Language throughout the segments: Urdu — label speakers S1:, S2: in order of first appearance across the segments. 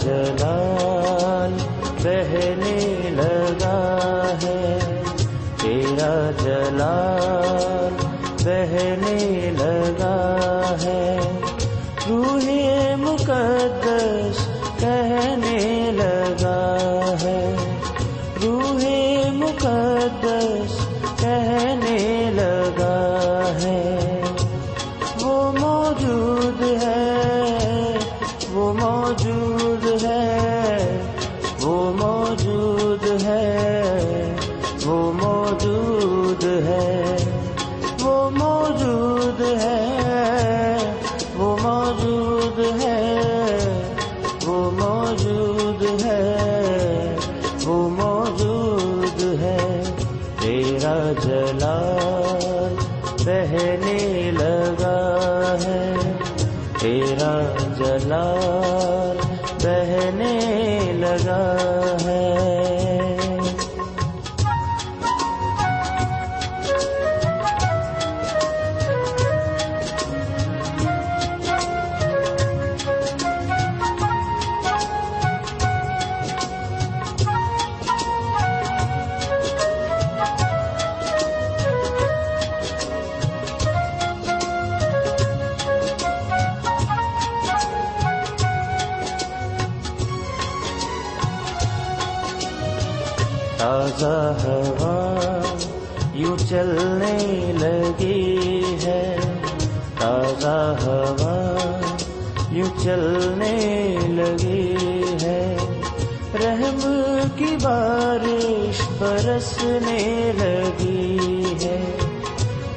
S1: جلال بہنے لگا ہے۔ تیرا جلال بہنے لگا ہوا یوں چلنے لگی ہے۔ رحم کی بارش برسنے لگی ہے۔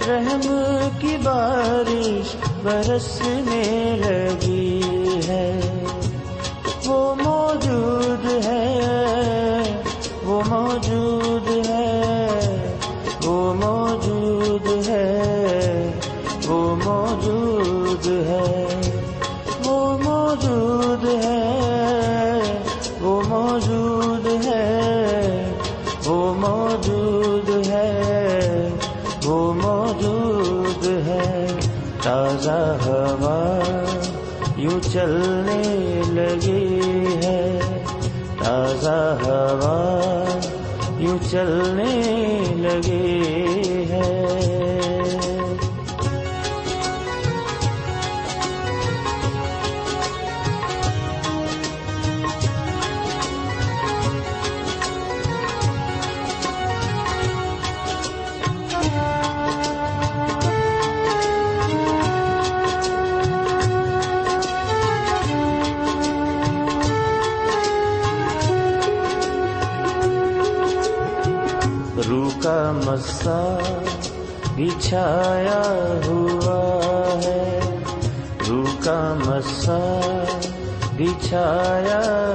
S1: رحم کی بارش برسنے لگی ہے۔ وہ موجود ہے۔ چلنے لگی ہے تازہ ہوا یوں چلنے لگی چھایا ہوا ہے۔ روح کا مسا بچھایا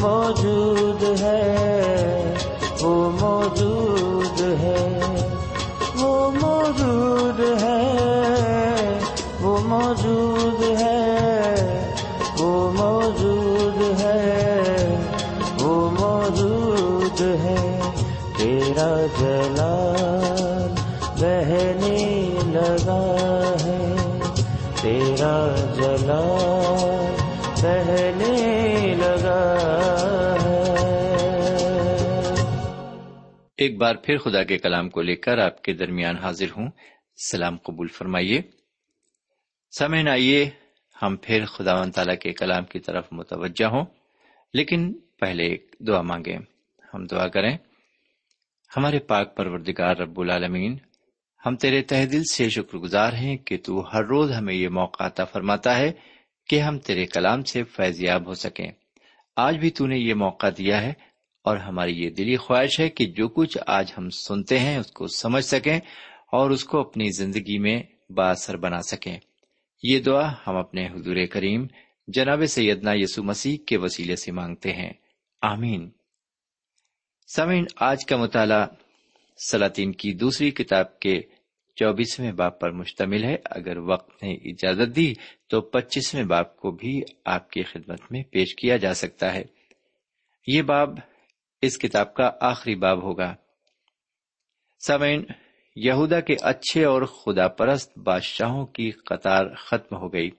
S1: موجود ہے وہ موجود
S2: ایک بار پھر خدا کے کلام کو لے کر آپ کے درمیان حاضر ہوں۔ سلام قبول فرمائیے۔ سمعن آئیے ہم پھر خدا و تعالیٰ کے کلام کی طرف متوجہ ہوں۔ لیکن پہلے ایک دعا مانگیں۔ ہم دعا کریں۔ ہمارے پاک پروردگار رب العالمین، ہم تیرے تہ دل سے شکر گزار ہیں کہ تو ہر روز ہمیں یہ موقع عطا فرماتا ہے کہ ہم تیرے کلام سے فیضیاب ہو سکیں۔ آج بھی تو نے یہ موقع دیا ہے اور ہماری یہ دلی خواہش ہے کہ جو کچھ آج ہم سنتے ہیں، اس کو سمجھ سکیں اور اس کو اپنی زندگی میں باثر بنا سکیں۔ یہ دعا ہم اپنے حضور کریم جناب سیدنا یسو مسیح کے وسیلے سے مانگتے ہیں۔ آمین۔ سمین آج کا مطالعہ سلاطین کی دوسری کتاب کے چوبیسویں باپ پر مشتمل ہے۔ اگر وقت نے اجازت دی تو پچیسویں باپ کو بھی آپ کی خدمت میں پیش کیا جا سکتا ہے۔ یہ باب اس کتاب کا آخری باب ہوگا۔ سمین یہودا کے اچھے اور خدا پرست بادشاہوں کی قطار ختم ہو گئی۔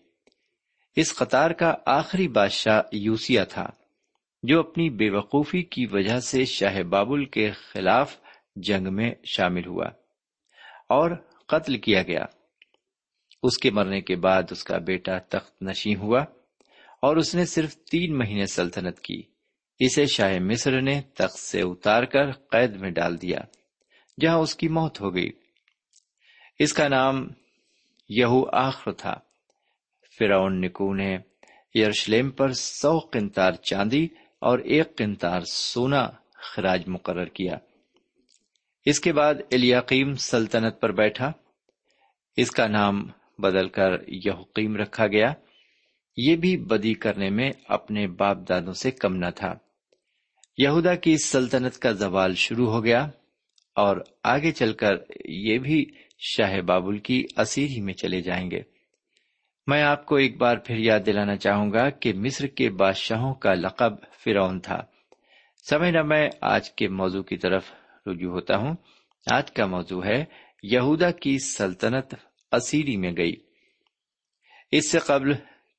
S2: اس قطار کا آخری بادشاہ یوسیا تھا، جو اپنی بے وقوفی کی وجہ سے شاہ بابل کے خلاف جنگ میں شامل ہوا اور قتل کیا گیا۔ اس کے مرنے کے بعد اس کا بیٹا تخت نشیں ہوا اور اس نے صرف تین مہینے سلطنت کی۔ اسے شاہ مصر نے تخت سے اتار کر قید میں ڈال دیا، جہاں اس کی موت ہو گئی۔ اس کا نام یہو آخر تھا۔ فرعون نکو نے یرشلیم پر سو قنتار چاندی اور ایک قنتار سونا خراج مقرر کیا۔ اس کے بعد الیاقیم سلطنت پر بیٹھا۔ اس کا نام بدل کر یہقیم رکھا گیا۔ یہ بھی بدی کرنے میں اپنے باپ دادوں سے کم نہ تھا۔ یہودا کی سلطنت کا زوال شروع ہو گیا اور آگے چل کر یہ بھی شاہ بابل کی اسیری میں چلے جائیں گے۔ میں آپ کو ایک بار پھر یاد دلانا چاہوں گا کہ مصر کے بادشاہوں کا لقب فرعون تھا۔ سمجھنا میں آج کے موضوع کی طرف رجوع ہوتا ہوں۔ آج کا موضوع ہے یہودا کی سلطنت اسیری میں گئی۔ اس سے قبل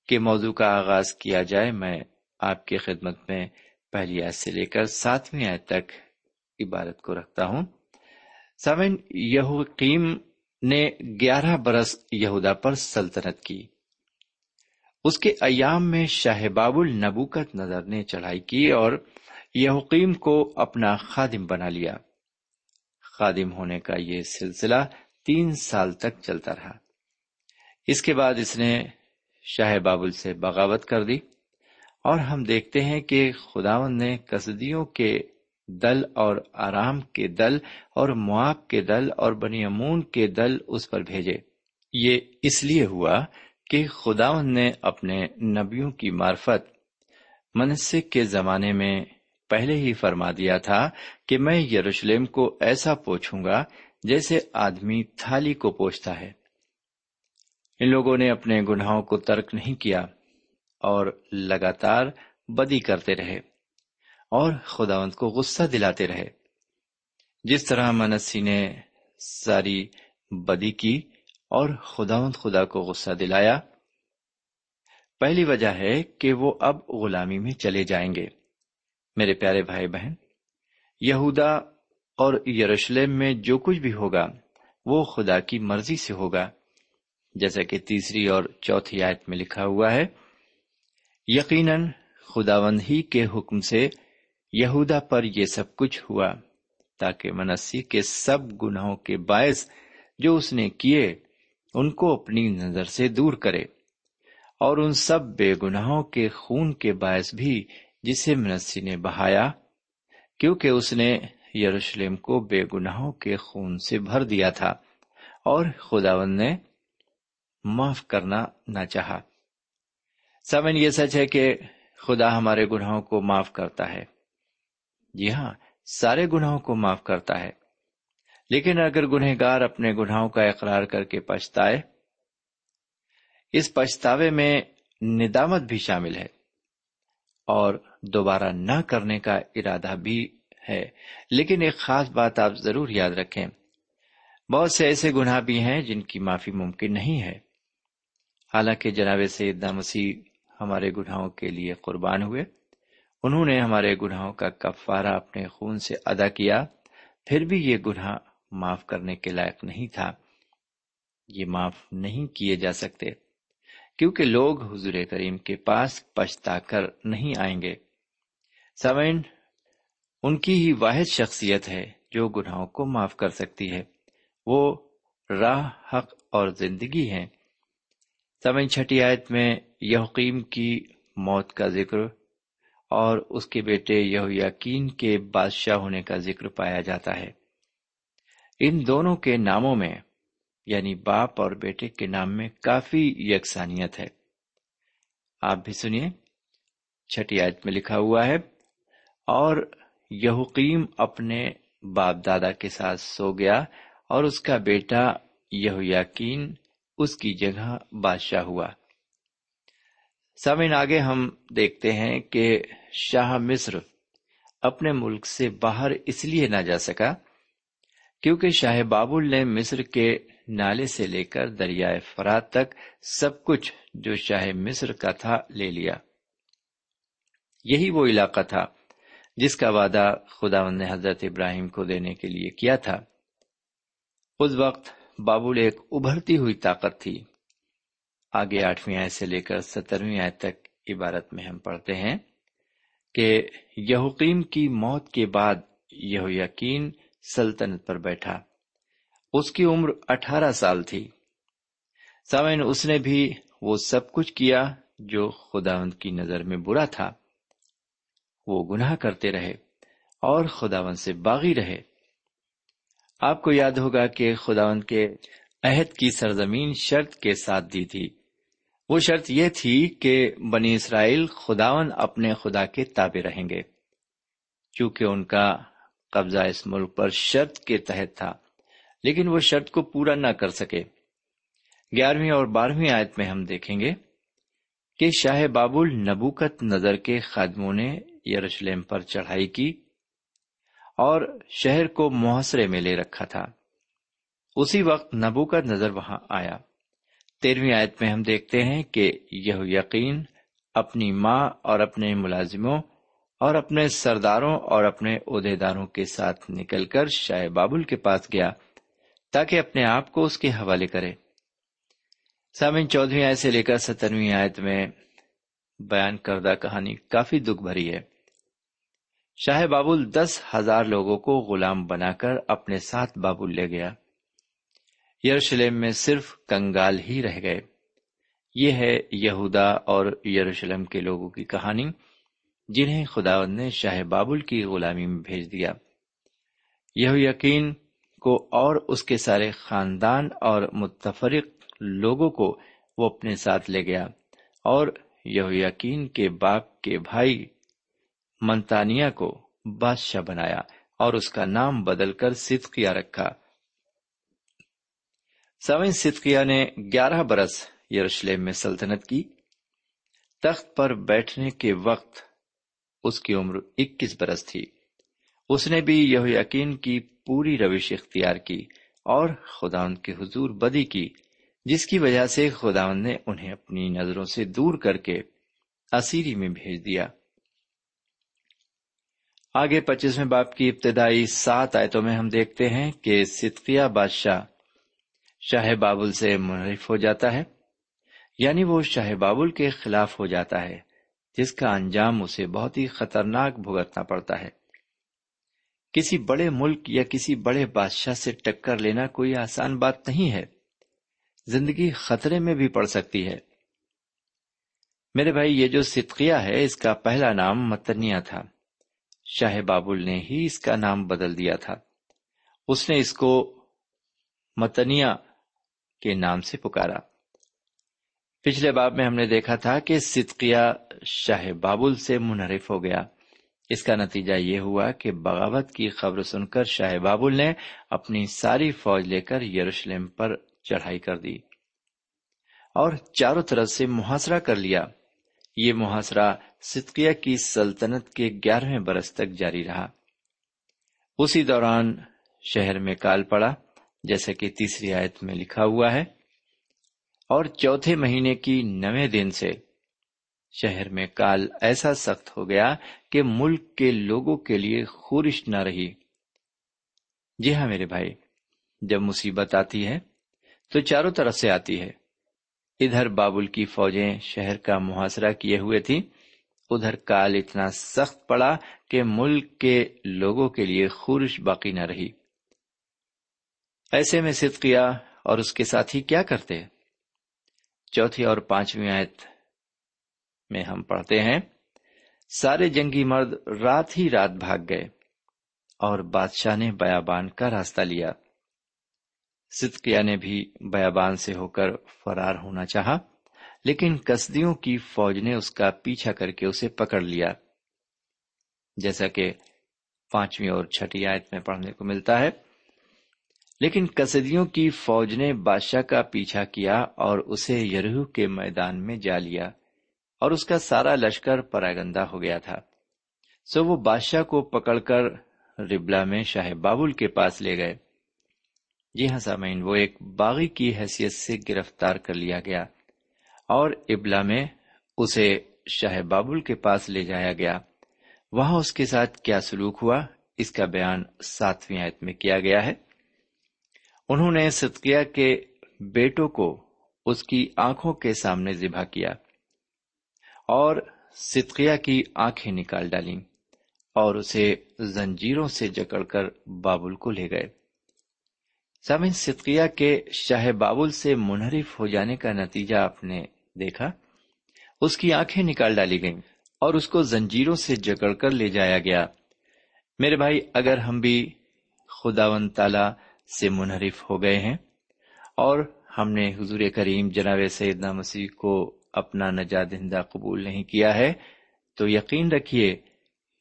S2: کے موضوع کا آغاز کیا جائے، میں آپ کی خدمت میں پہلی آیت سے لے کر ساتویں آیت تک عبارت کو رکھتا ہوں۔ سمن یہوقیم نے گیارہ برس یہودا پر سلطنت کی۔ اس کے ایام میں شاہ باب النبوکت نظر نے چڑھائی کی اور یہوقیم کو اپنا خادم بنا لیا۔ خادم ہونے کا یہ سلسلہ تین سال تک چلتا رہا۔ اس کے بعد اس نے شاہ بابل سے بغاوت کر دی۔ اور ہم دیکھتے ہیں کہ خداون نے کسدیوں کے دل اور آرام کے دل اور معاب کے دل اور بنی امون کے دل اس پر بھیجے۔ یہ اس لیے ہوا کہ خداون نے اپنے نبیوں کی معرفت منسک کے زمانے میں پہلے ہی فرما دیا تھا کہ میں یروشلم کو ایسا پوچھوں گا جیسے آدمی تھالی کو پوچھتا ہے۔ ان لوگوں نے اپنے گناہوں کو ترک نہیں کیا۔ اور لگاتار بدی کرتے رہے اور خداوند کو غصہ دلاتے رہے۔ جس طرح منسی نے ساری بدی کی اور خداوند خدا کو غصہ دلایا، پہلی وجہ ہے کہ وہ اب غلامی میں چلے جائیں گے۔ میرے پیارے بھائی بہن، یہودا اور یروشلم میں جو کچھ بھی ہوگا، وہ خدا کی مرضی سے ہوگا۔ جیسا کہ تیسری اور چوتھی آیت میں لکھا ہوا ہے یقیناً خداوند ہی کے حکم سے یہودا پر یہ سب کچھ ہوا، تاکہ منسی کے سب گناہوں کے باعث جو اس نے کیے، ان کو اپنی نظر سے دور کرے۔ اور ان سب بے گناہوں کے خون کے باعث بھی جسے منسی نے بہایا، کیونکہ اس نے یروشلم کو بے گناہوں کے خون سے بھر دیا تھا، اور خداون نے معاف کرنا نہ چاہا۔ سمن یہ سچ ہے کہ خدا ہمارے گناہوں کو معاف کرتا ہے۔ جی ہاں سارے گناہوں کو معاف کرتا ہے۔ لیکن اگر گنہ گار اپنے گناہوں کا اقرار کر کے پچھتائے، اس پچھتاوے میں ندامت بھی شامل ہے۔ اور دوبارہ نہ کرنے کا ارادہ بھی ہے۔ لیکن ایک خاص بات آپ ضرور یاد رکھیں، بہت سے ایسے گناہ بھی ہیں جن کی معافی ممکن نہیں ہے۔ حالانکہ جناب سیدنا مسیح ہمارے گناہوں کے لیے قربان ہوئے۔ انہوں نے ہمارے گناہوں کا کفارہ اپنے خون سے ادا کیا۔ پھر بھی یہ گناہ معاف کرنے کے لائق نہیں تھا۔ یہ معاف نہیں کیے جا سکتے۔ کیونکہ لوگ حضور کریم کے پاس پچھتا کر نہیں آئیں گے۔ سوئن ان کی ہی واحد شخصیت ہے جو گناہوں کو معاف کر سکتی ہے۔ وہ راہ، حق اور زندگی ہے سمن چھٹی آیت میں یحقیم کی موت کا ذکر اور اس کے بیٹے یہ یقین کے بادشاہ ہونے کا ذکر پایا جاتا ہے۔ ان دونوں کے ناموں میں یعنی باپ اور بیٹے کے نام میں کافی یکسانیت ہے۔ آپ بھی سنیے، چھٹی آیت میں لکھا ہوا ہے، اور یہقیم اپنے باپ دادا کے ساتھ سو گیا اور اس کا بیٹا یہ یقین اس کی جگہ بادشاہ ہوا۔ سمن آگے ہم دیکھتے ہیں کہ شاہ مصر اپنے ملک سے باہر اس لیے نہ جا سکا کیونکہ شاہ بابل نے مصر کے نالے سے لے کر دریائے فرات تک سب کچھ جو شاہ مصر کا تھا لے لیا۔ یہی وہ علاقہ تھا جس کا وعدہ خدا نے حضرت ابراہیم کو دینے کے لیے کیا تھا۔ اس وقت بابل ایک ابھرتی ہوئی طاقت تھی۔ آگے آٹھویں آئے سے لے کر سترویں آئے تک عبارت میں ہم پڑھتے ہیں کہ یہقیم کی موت کے بعد یہ یقین سلطنت پر بیٹھا۔ اس کی عمر اٹھارہ سال تھی۔ سامعین، اس نے بھی وہ سب کچھ کیا جو خداوند کی نظر میں برا تھا۔ وہ گناہ کرتے رہے اور خداوند سے باغی رہے۔ آپ کو یاد ہوگا کہ خداوند کے عہد کی سرزمین شرط کے ساتھ دی تھی۔ وہ شرط یہ تھی کہ بنی اسرائیل خداون اپنے خدا کے تابع رہیں گے۔ چونکہ ان کا قبضہ اس ملک پر شرط کے تحت تھا، لیکن وہ شرط کو پورا نہ کر سکے۔ گیارہویں اور بارہویں آیت میں ہم دیکھیں گے کہ شاہ بابل نبوکت نظر کے خادموں نے یروشلم پر چڑھائی کی۔ اور شہر کو محاصرے میں لے رکھا تھا۔ اسی وقت نبوکت نظر وہاں آیا۔ تیرہویں آیت میں ہم دیکھتے ہیں کہ یہ یقین اپنی ماں اور اپنے ملازموں اور اپنے سرداروں اور عہدے عہدیداروں کے ساتھ نکل کر شاہ بابل کے پاس گیا تاکہ اپنے آپ کو اس کے حوالے کرے۔ سامن چودہویں آیت سے لے کر سترویں آیت میں بیان کردہ کہانی کافی دکھ بھری ہے۔ شاہ بابل دس ہزار لوگوں کو غلام بنا کر اپنے ساتھ بابل لے گیا۔ یروشلم میں صرف کنگال ہی رہ گئے۔ یہ ہے یہودا اور یروشلم کے لوگوں کی کہانی، جنہیں خدا نے شاہ بابل کی غلامی میں بھیج دیا۔ یہ یقین کو اور اس کے سارے خاندان اور متفرق لوگوں کو وہ اپنے ساتھ لے گیا اور یہ یقین کے باپ کے بھائی منتانیہ کو بادشاہ بنایا اور اس کا نام بدل کر صدقیہ رکھا۔ سوئن صدقیہ نے گیارہ برس یروشلم میں سلطنت کی۔ تخت پر بیٹھنے کے وقت اس کی عمر اکیس برس تھی۔ اس نے بھی یہ یقین کی پوری روش اختیار کی اور خدا ان کے حضور بدی کی، جس کی وجہ سے خدا نے انہیں اپنی نظروں سے دور کر کے اسیری میں بھیج دیا۔ آگے پچیسویں باپ کی ابتدائی سات آیتوں میں ہم دیکھتے ہیں کہ صدقیہ بادشاہ شاہ بابل سے منحرف ہو جاتا ہے یعنی وہ شاہ بابل کے خلاف ہو جاتا ہے، جس کا انجام اسے بہت ہی خطرناک بھگتنا پڑتا ہے۔ کسی بڑے ملک یا کسی بڑے بادشاہ سے ٹکر لینا کوئی آسان بات نہیں ہے۔ زندگی خطرے میں بھی پڑ سکتی ہے۔ میرے بھائی، یہ جو صدقیہ ہے، اس کا پہلا نام متنیا تھا۔ شاہ بابل نے ہی اس کا نام بدل دیا تھا۔ اس نے اس کو متنیا کے نام سے پکارا۔ پچھلے باب میں ہم نے دیکھا تھا کہ صدقیہ شاہ بابل سے منحرف ہو گیا۔ اس کا نتیجہ یہ ہوا کہ بغاوت کی خبر سن کر شاہ بابل نے اپنی ساری فوج لے کر یروشلم پر چڑھائی کر دی اور چاروں طرف سے محاصرہ کر لیا۔ یہ محاصرہ صدقیہ کی سلطنت کے گیارہویں برس تک جاری رہا۔ اسی دوران شہر میں کال پڑا جیسا کہ تیسری آیت میں لکھا ہوا ہے، اور چوتھے مہینے کی نویں دن سے شہر میں کال ایسا سخت ہو گیا کہ ملک کے لوگوں کے لیے خورش نہ رہی۔ جی ہاں میرے بھائی، جب مصیبت آتی ہے تو چاروں طرف سے آتی ہے۔ ادھر بابل کی فوجیں شہر کا محاصرہ کیے ہوئے تھی ادھر کال اتنا سخت پڑا کہ ملک کے لوگوں کے لیے خورش باقی نہ رہی۔ ایسے میں صدقیہ اور اس کے ساتھی کیا کرتے؟ چوتھی اور پانچویں آیت میں ہم پڑھتے ہیں، سارے جنگی مرد رات ہی رات بھاگ گئے اور بادشاہ نے بیابان کا راستہ لیا۔ صدقیہ یعنی نے بھی بیابان سے ہو کر فرار ہونا چاہا، لیکن کسدیوں کی فوج نے اس کا پیچھا کر کے اسے پکڑ لیا۔ جیسا کہ پانچویں اور چھٹی آیت میں پڑھنے کو ملتا ہے۔ لیکن کسدیوں کی فوج نے بادشاہ کا پیچھا کیا اور اسے یرہ کے میدان میں جا لیا اور اس کا سارا لشکر پراگندہ ہو گیا تھا۔ سو وہ بادشاہ کو پکڑ کر ربلا میں شاہ بابل کے پاس لے گئے۔ جی ہاں سامعین، وہ ایک باغی کی حیثیت سے گرفتار کر لیا گیا اور ابلا میں اسے شاہ بابل کے پاس لے جایا گیا۔ وہاں اس کے ساتھ کیا سلوک ہوا؟ اس کا بیان ساتویں آیت میں کیا گیا ہے۔ انہوں نے صدقیہ کے بیٹوں کو اس کی آنکھوں کے سامنے ذبح کیا اور صدقیہ کی آنکھیں نکال ڈالیں اور اسے زنجیروں سے جکڑ کر بابل کو لے گئے۔ سامن صدقیہ کے شاہ بابل سے منحرف ہو جانے کا نتیجہ آپ نے دیکھا۔ اس کی آنکھیں نکال ڈالی گئیں اور اس کو زنجیروں سے جکڑ کر لے جایا گیا۔ میرے بھائی، اگر ہم بھی خداون تعالی سے منحرف ہو گئے ہیں اور ہم نے حضور کریم جناب سیدنا مسیح کو اپنا نجات دہندہ قبول نہیں کیا ہے، تو یقین رکھیے،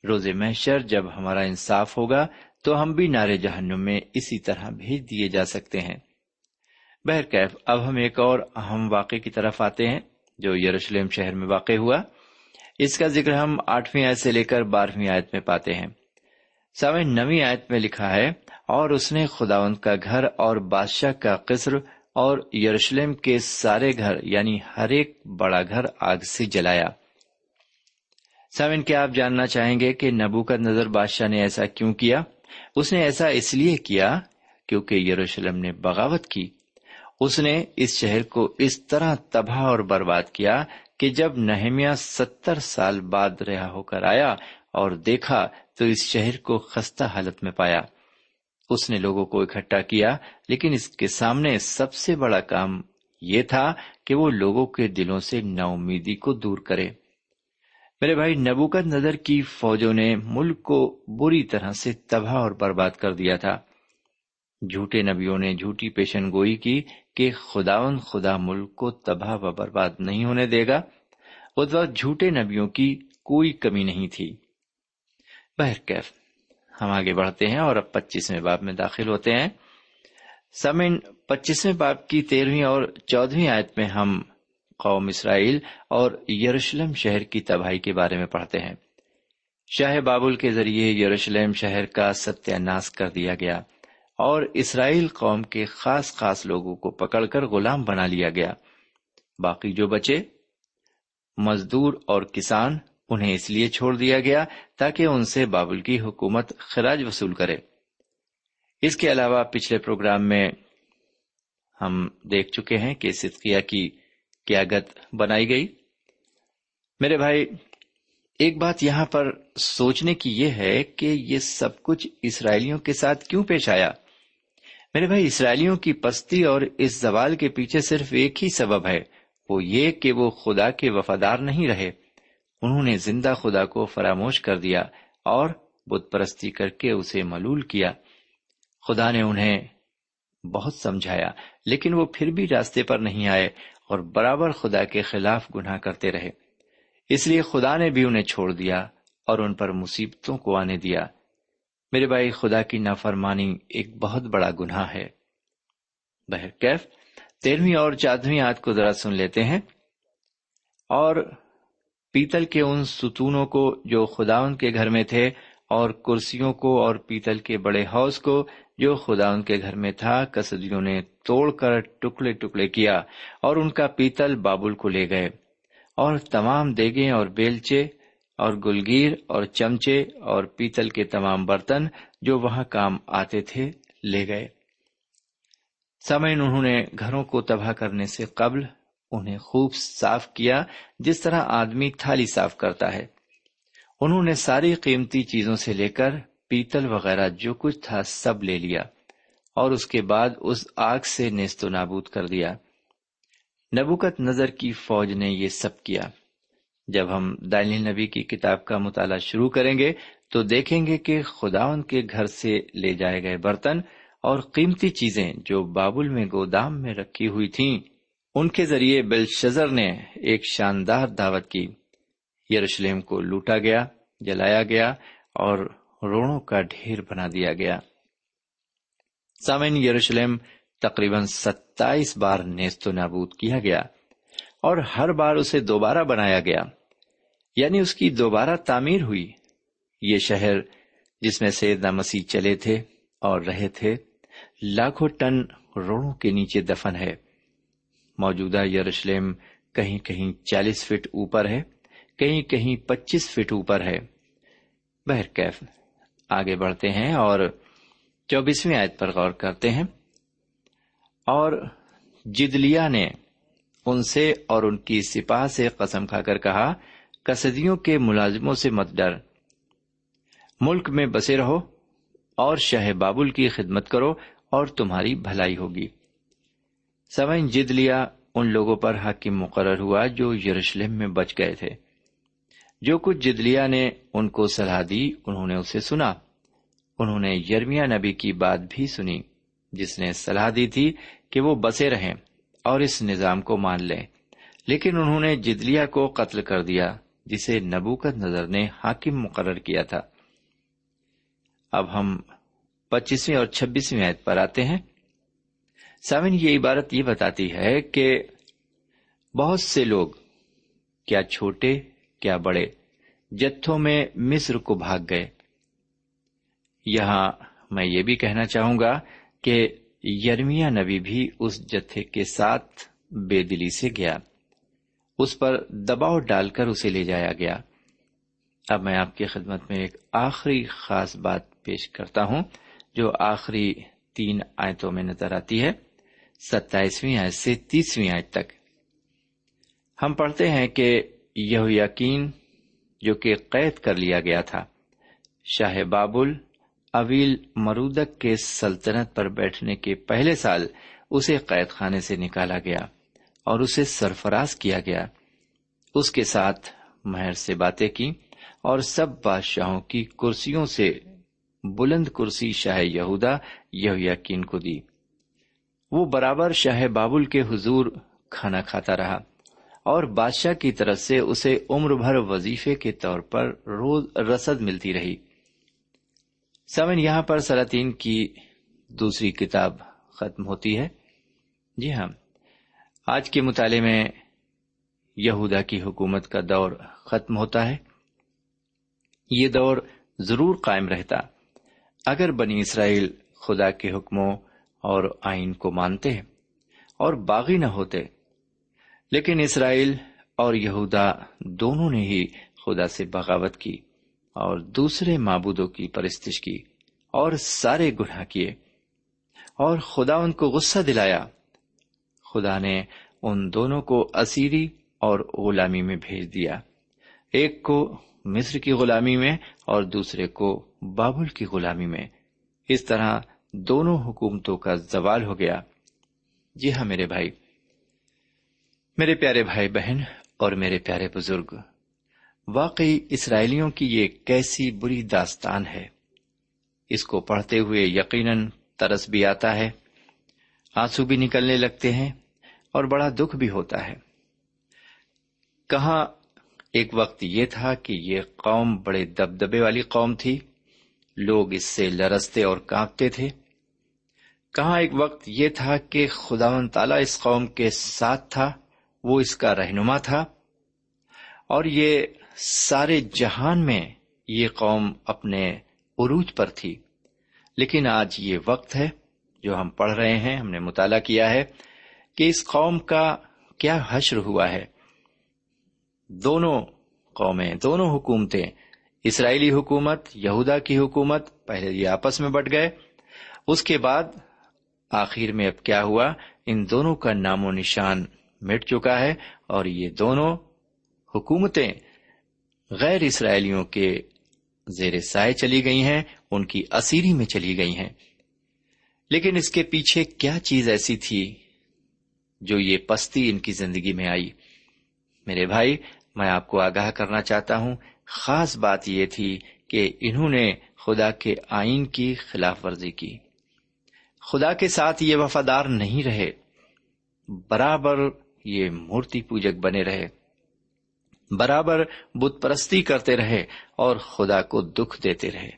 S2: روز محشر جب ہمارا انصاف ہوگا تو ہم بھی نارے جہنم میں اسی طرح بھیج دیے جا سکتے ہیں۔ بہرکیف، اب ہم ایک اور اہم واقعے کی طرف آتے ہیں، جو یروشلم شہر میں واقع ہوا۔ اس کا ذکر ہم آٹھویں آیت سے لے کر بارہویں آیت میں پاتے ہیں۔ سوائے نویں آیت میں لکھا ہے، اور اس نے خداون کا گھر اور بادشاہ کا قصر اور یروشلم کے سارے گھر یعنی ہر ایک بڑا گھر، آگ سے جلایا۔ سامن کیا آپ جاننا چاہیں گے کہ نبو کا نظر بادشاہ نے ایسا کیوں کیا؟ اس نے ایسا اس لیے کیا کیونکہ یروشلم نے بغاوت کی۔ اس نے اس شہر کو اس طرح تباہ اور برباد کیا کہ جب نہمیا ستر سال بعد رہا ہو کر آیا اور دیکھا تو اس شہر کو خستہ حالت میں پایا۔ اس نے لوگوں کو اکٹھا کیا، لیکن اس کے سامنے سب سے بڑا کام یہ تھا کہ وہ لوگوں کے دلوں سے نا امیدی کو دور کرے۔ میرے بھائی، نبوکت نظر کی فوجوں نے ملک کو بری طرح سے تباہ اور برباد کر دیا تھا۔ جھوٹے نبیوں نے جھوٹی پیشن گوئی کی کہ خداون خدا ملک کو تباہ و برباد نہیں ہونے دے گا۔ اس وقت جھوٹے نبیوں کی کوئی کمی نہیں تھی۔ بہرکیف ہم آگے بڑھتے ہیں اور اب پچیسویں باب میں داخل ہوتے ہیں۔ سمن پچیسویں باب کی تیرہویں اور چودہویں آیت میں ہم قوم اسرائیل اور یروشلم شہر کی تباہی کے بارے میں پڑھتے ہیں۔ شاہ بابل کے ذریعے یروشلم شہر کا ستیہ ناس کر دیا گیا اور اسرائیل قوم کے خاص خاص لوگوں کو پکڑ کر غلام بنا لیا گیا۔ باقی جو بچے، مزدور اور کسان، انہیں اس لیے چھوڑ دیا گیا تاکہ ان سے بابل کی حکومت خراج وصول کرے۔ اس کے علاوہ پچھلے پروگرام میں ہم دیکھ چکے ہیں کہ صدقیہ کی کیا گت بنائی گئی۔ میرے بھائی، ایک بات یہاں پر سوچنے کی یہ ہے کہ یہ سب کچھ اسرائیلیوں کے ساتھ کیوں پیش آیا؟ میرے بھائی، اسرائیلیوں کی پستی اور اس زوال کے پیچھے صرف ایک ہی سبب ہے۔ وہ یہ کہ وہ خدا کے وفادار نہیں رہے۔ انہوں نے زندہ خدا کو فراموش کر دیا اور بت پرستی کر کے اسے ملول کیا۔ خدا نے انہیں بہت سمجھایا، لیکن وہ پھر بھی راستے پر نہیں آئے۔ اور برابر خدا کے خلاف گناہ کرتے رہے۔ اس لیے خدا نے بھی انہیں چھوڑ دیا اور ان پر مصیبتوں کو آنے دیا۔ میرے بھائی، خدا کی نافرمانی ایک بہت بڑا گناہ ہے۔ بہرکیف، تیرہویں اور چودہویں آت کو ذرا سن لیتے ہیں۔ اور پیتل کے ان ستونوں کو جو خدا ان کے گھر میں تھے اور کرسیوں کو اور پیتل کے بڑے حوض کو جو خدا ان کے گھر میں تھا کسدیوں نے توڑ کر ٹکڑے ٹکڑے کیا اور ان کا پیتل بابل کو لے گئے اور تمام دیگے اور بیلچے اور گلگیر اور چمچے اور پیتل کے تمام برتن جو وہاں کام آتے تھے لے گئے۔ سمین انہوں نے گھروں کو تباہ کرنے سے قبل انہیں خوب صاف کیا، جس طرح آدمی تھالی صاف کرتا ہے۔ انہوں نے ساری قیمتی چیزوں سے لے کر پیتل وغیرہ جو کچھ تھا سب لے لیا۔ اور اس کے بعد اس آگ سے نیست و نابود کر دیا۔ نبوکت نظر کی فوج نے یہ سب کیا۔ جب ہم دائل نبی کی کتاب کا مطالعہ شروع کریں گے تو دیکھیں گے کہ خدا ان کے گھر سے لے جائے گئے برتن اور قیمتی چیزیں جو بابل میں گودام میں رکھی ہوئی تھیں، ان کے ذریعے بل شزر نے ایک شاندار دعوت کی۔ یروشلم کو لوٹا گیا، جلایا گیا اور روڑوں کا ڈھیر بنا دیا گیا۔ سامن یروشلم تقریباً ستائیس بار نیست و نابود کیا گیا اور ہر بار اسے دوبارہ بنایا گیا۔ یعنی اس کی دوبارہ تعمیر ہوئی۔ یہ شہر جس میں سیدنا مسیح چلے تھے اور رہے تھے، لاکھوں ٹن روڑوں کے نیچے دفن ہے۔ موجودہ یروشلم کہیں کہیں چالیس فٹ اوپر ہے، کہیں کہیں پچیس فٹ اوپر ہے۔ بہرکیف، آگے بڑھتے ہیں اور چوبیسویں آیت پر غور کرتے ہیں۔ اور جدلیا نے ان سے اور ان کی سپاہ سے قسم کھا کر کہا کسدیوں کے ملازموں سے مت ڈر۔ ملک میں بسے رہو اور شہ بابل کی خدمت کرو اور تمہاری بھلائی ہوگی۔ سوئن جد لیا ان لوگوں پر حاکم مقرر ہوا جو یروشلم میں بچ گئے تھے۔ جو کچھ جدلیا نے ان کو صلاح دی، انہوں نے اسے سنا۔ انہوں نے یرمیا نبی کی بات بھی سنی، جس نے صلاح دی تھی کہ وہ بسے رہیں اور اس نظام کو مان لیں۔ لیکن انہوں نے جدلیا کو قتل کر دیا، جسے نبوکت نظر نے حاکم مقرر کیا تھا۔ اب ہم پچیسویں اور چھبیسویں عید پر آتے ہیں۔ سامن، یہ عبارت یہ بتاتی ہے کہ بہت سے لوگ، کیا چھوٹے، کیا بڑے، جتھوں میں مصر کو بھاگ گئے یہاں میں یہ بھی کہنا چاہوں گا کہ یرمیا نبی بھی اس جتھے کے ساتھ بے دلی سے گیا۔ اس پر دباؤ ڈال کر اسے لے جایا گیا۔ اب میں آپ کی خدمت میں ایک آخری خاص بات پیش کرتا ہوں، جو آخری تین آیتوں میں نظر آتی ہے۔ ستائیسویں آیت سے تیسویں آیت تک۔ ہم پڑھتے ہیں کہ یہ یقین جو کہ قید کر لیا گیا تھا، شاہ بابل اویل مرودک کے سلطنت پر بیٹھنے کے پہلے سال اسے قید خانے سے نکالا گیا اور اسے سرفراز کیا گیا۔ اس کے ساتھ مہر سے باتیں کی اور سب بادشاہوں کی کرسیوں سے بلند کرسی شاہ یہودا یہ یقین کو دی۔ وہ برابر شاہ بابل کے حضور کھانا کھاتا رہا اور بادشاہ کی طرف سے اسے عمر بھر وظیفے کے طور پر روز رسد ملتی رہی۔ سمن یہاں پر سلاطین کی دوسری کتاب ختم ہوتی ہے۔ جی ہاں آج کے مطالعے میں یہودا کی حکومت کا دور ختم ہوتا ہے۔ یہ دور ضرور قائم رہتا۔ اگر بنی اسرائیل خدا کے حکموں اور آئین کو مانتے اور باغی نہ ہوتے، لیکن اسرائیل اور یہودا دونوں نے ہی خدا سے بغاوت کی۔ اور دوسرے معبودوں کی پرستش کی اور سارے گناہ کیے اور خدا ان کو غصہ دلایا۔ خدا نے ان دونوں کو اسیری اور غلامی میں بھیج دیا۔ ایک کو مصر کی غلامی میں اور دوسرے کو بابل کی غلامی میں۔ اس طرح دونوں حکومتوں کا زوال ہو گیا۔ جی ہاں میرے بھائی۔ میرے پیارے بھائی بہن اور میرے پیارے بزرگ۔ واقعی اسرائیلیوں کی یہ کیسی بری داستان ہے؟ اس کو پڑھتے ہوئے یقیناً ترس بھی آتا ہے، آنسو بھی نکلنے لگتے ہیں اور بڑا دکھ بھی ہوتا ہے۔ کہاں ایک وقت یہ تھا کہ یہ قوم بڑے دبدبے والی قوم تھی، لوگ اس سے لرستے اور کانپتے تھے۔ کہاں ایک وقت یہ تھا کہ خدا و تعالی اس قوم کے ساتھ تھا، وہ اس کا رہنما تھا۔ اور یہ سارے جہان میں یہ قوم اپنے عروج پر تھی۔ لیکن آج یہ وقت ہے جو ہم پڑھ رہے ہیں، ہم نے مطالعہ کیا ہے کہ اس قوم کا کیا حشر ہوا ہے۔ دونوں قومیں، دونوں حکومتیں، اسرائیلی حکومت، یہودا کی حکومت پہلے یہ آپس میں بٹ گئے، اس کے بعد آخر میں اب کیا ہوا؟ ان دونوں کا نام و نشان مٹ چکا ہے اور یہ دونوں حکومتیں غیر اسرائیلیوں کے زیر سائے چلی گئی ہیں، ان کی اسیری میں چلی گئی ہیں۔ لیکن اس کے پیچھے کیا چیز ایسی تھی جو یہ پستی ان کی زندگی میں آئی؟ میرے بھائی، میں آپ کو آگاہ کرنا چاہتا ہوں۔ خاص بات یہ تھی کہ انہوں نے خدا کے آئین کی خلاف ورزی کی۔ خدا کے ساتھ یہ وفادار نہیں رہے، برابر یہ مورتی پوجک بنے رہے۔ برابر بت پرستی کرتے رہے اور خدا کو دکھ دیتے رہے۔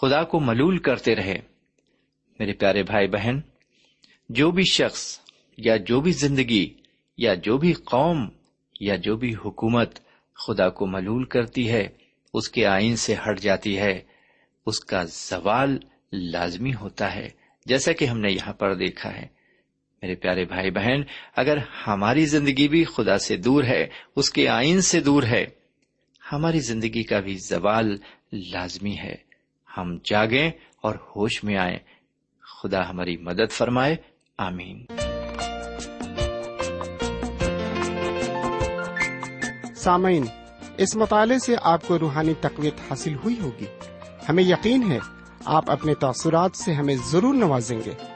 S2: خدا کو ملول کرتے رہے۔ میرے پیارے بھائی بہن، جو بھی شخص یا جو بھی زندگی یا جو بھی قوم یا جو بھی حکومت خدا کو ملول کرتی ہے، اس کے آئین سے ہٹ جاتی ہے، اس کا زوال لازمی ہوتا ہے، جیسا کہ ہم نے یہاں پر دیکھا ہے۔ میرے پیارے بھائی بہن، اگر ہماری زندگی بھی خدا سے دور ہے، اس کے آئین سے دور ہے، ہماری زندگی کا بھی زوال لازمی ہے۔ ہم جاگیں اور ہوش میں آئیں۔ خدا ہماری مدد فرمائے۔ آمین۔
S3: سامعین، اس مطالعے سے آپ کو روحانی تقویت حاصل ہوئی ہوگی۔ ہمیں یقین ہے، آپ اپنے تاثرات سے ہمیں ضرور نوازیں گے۔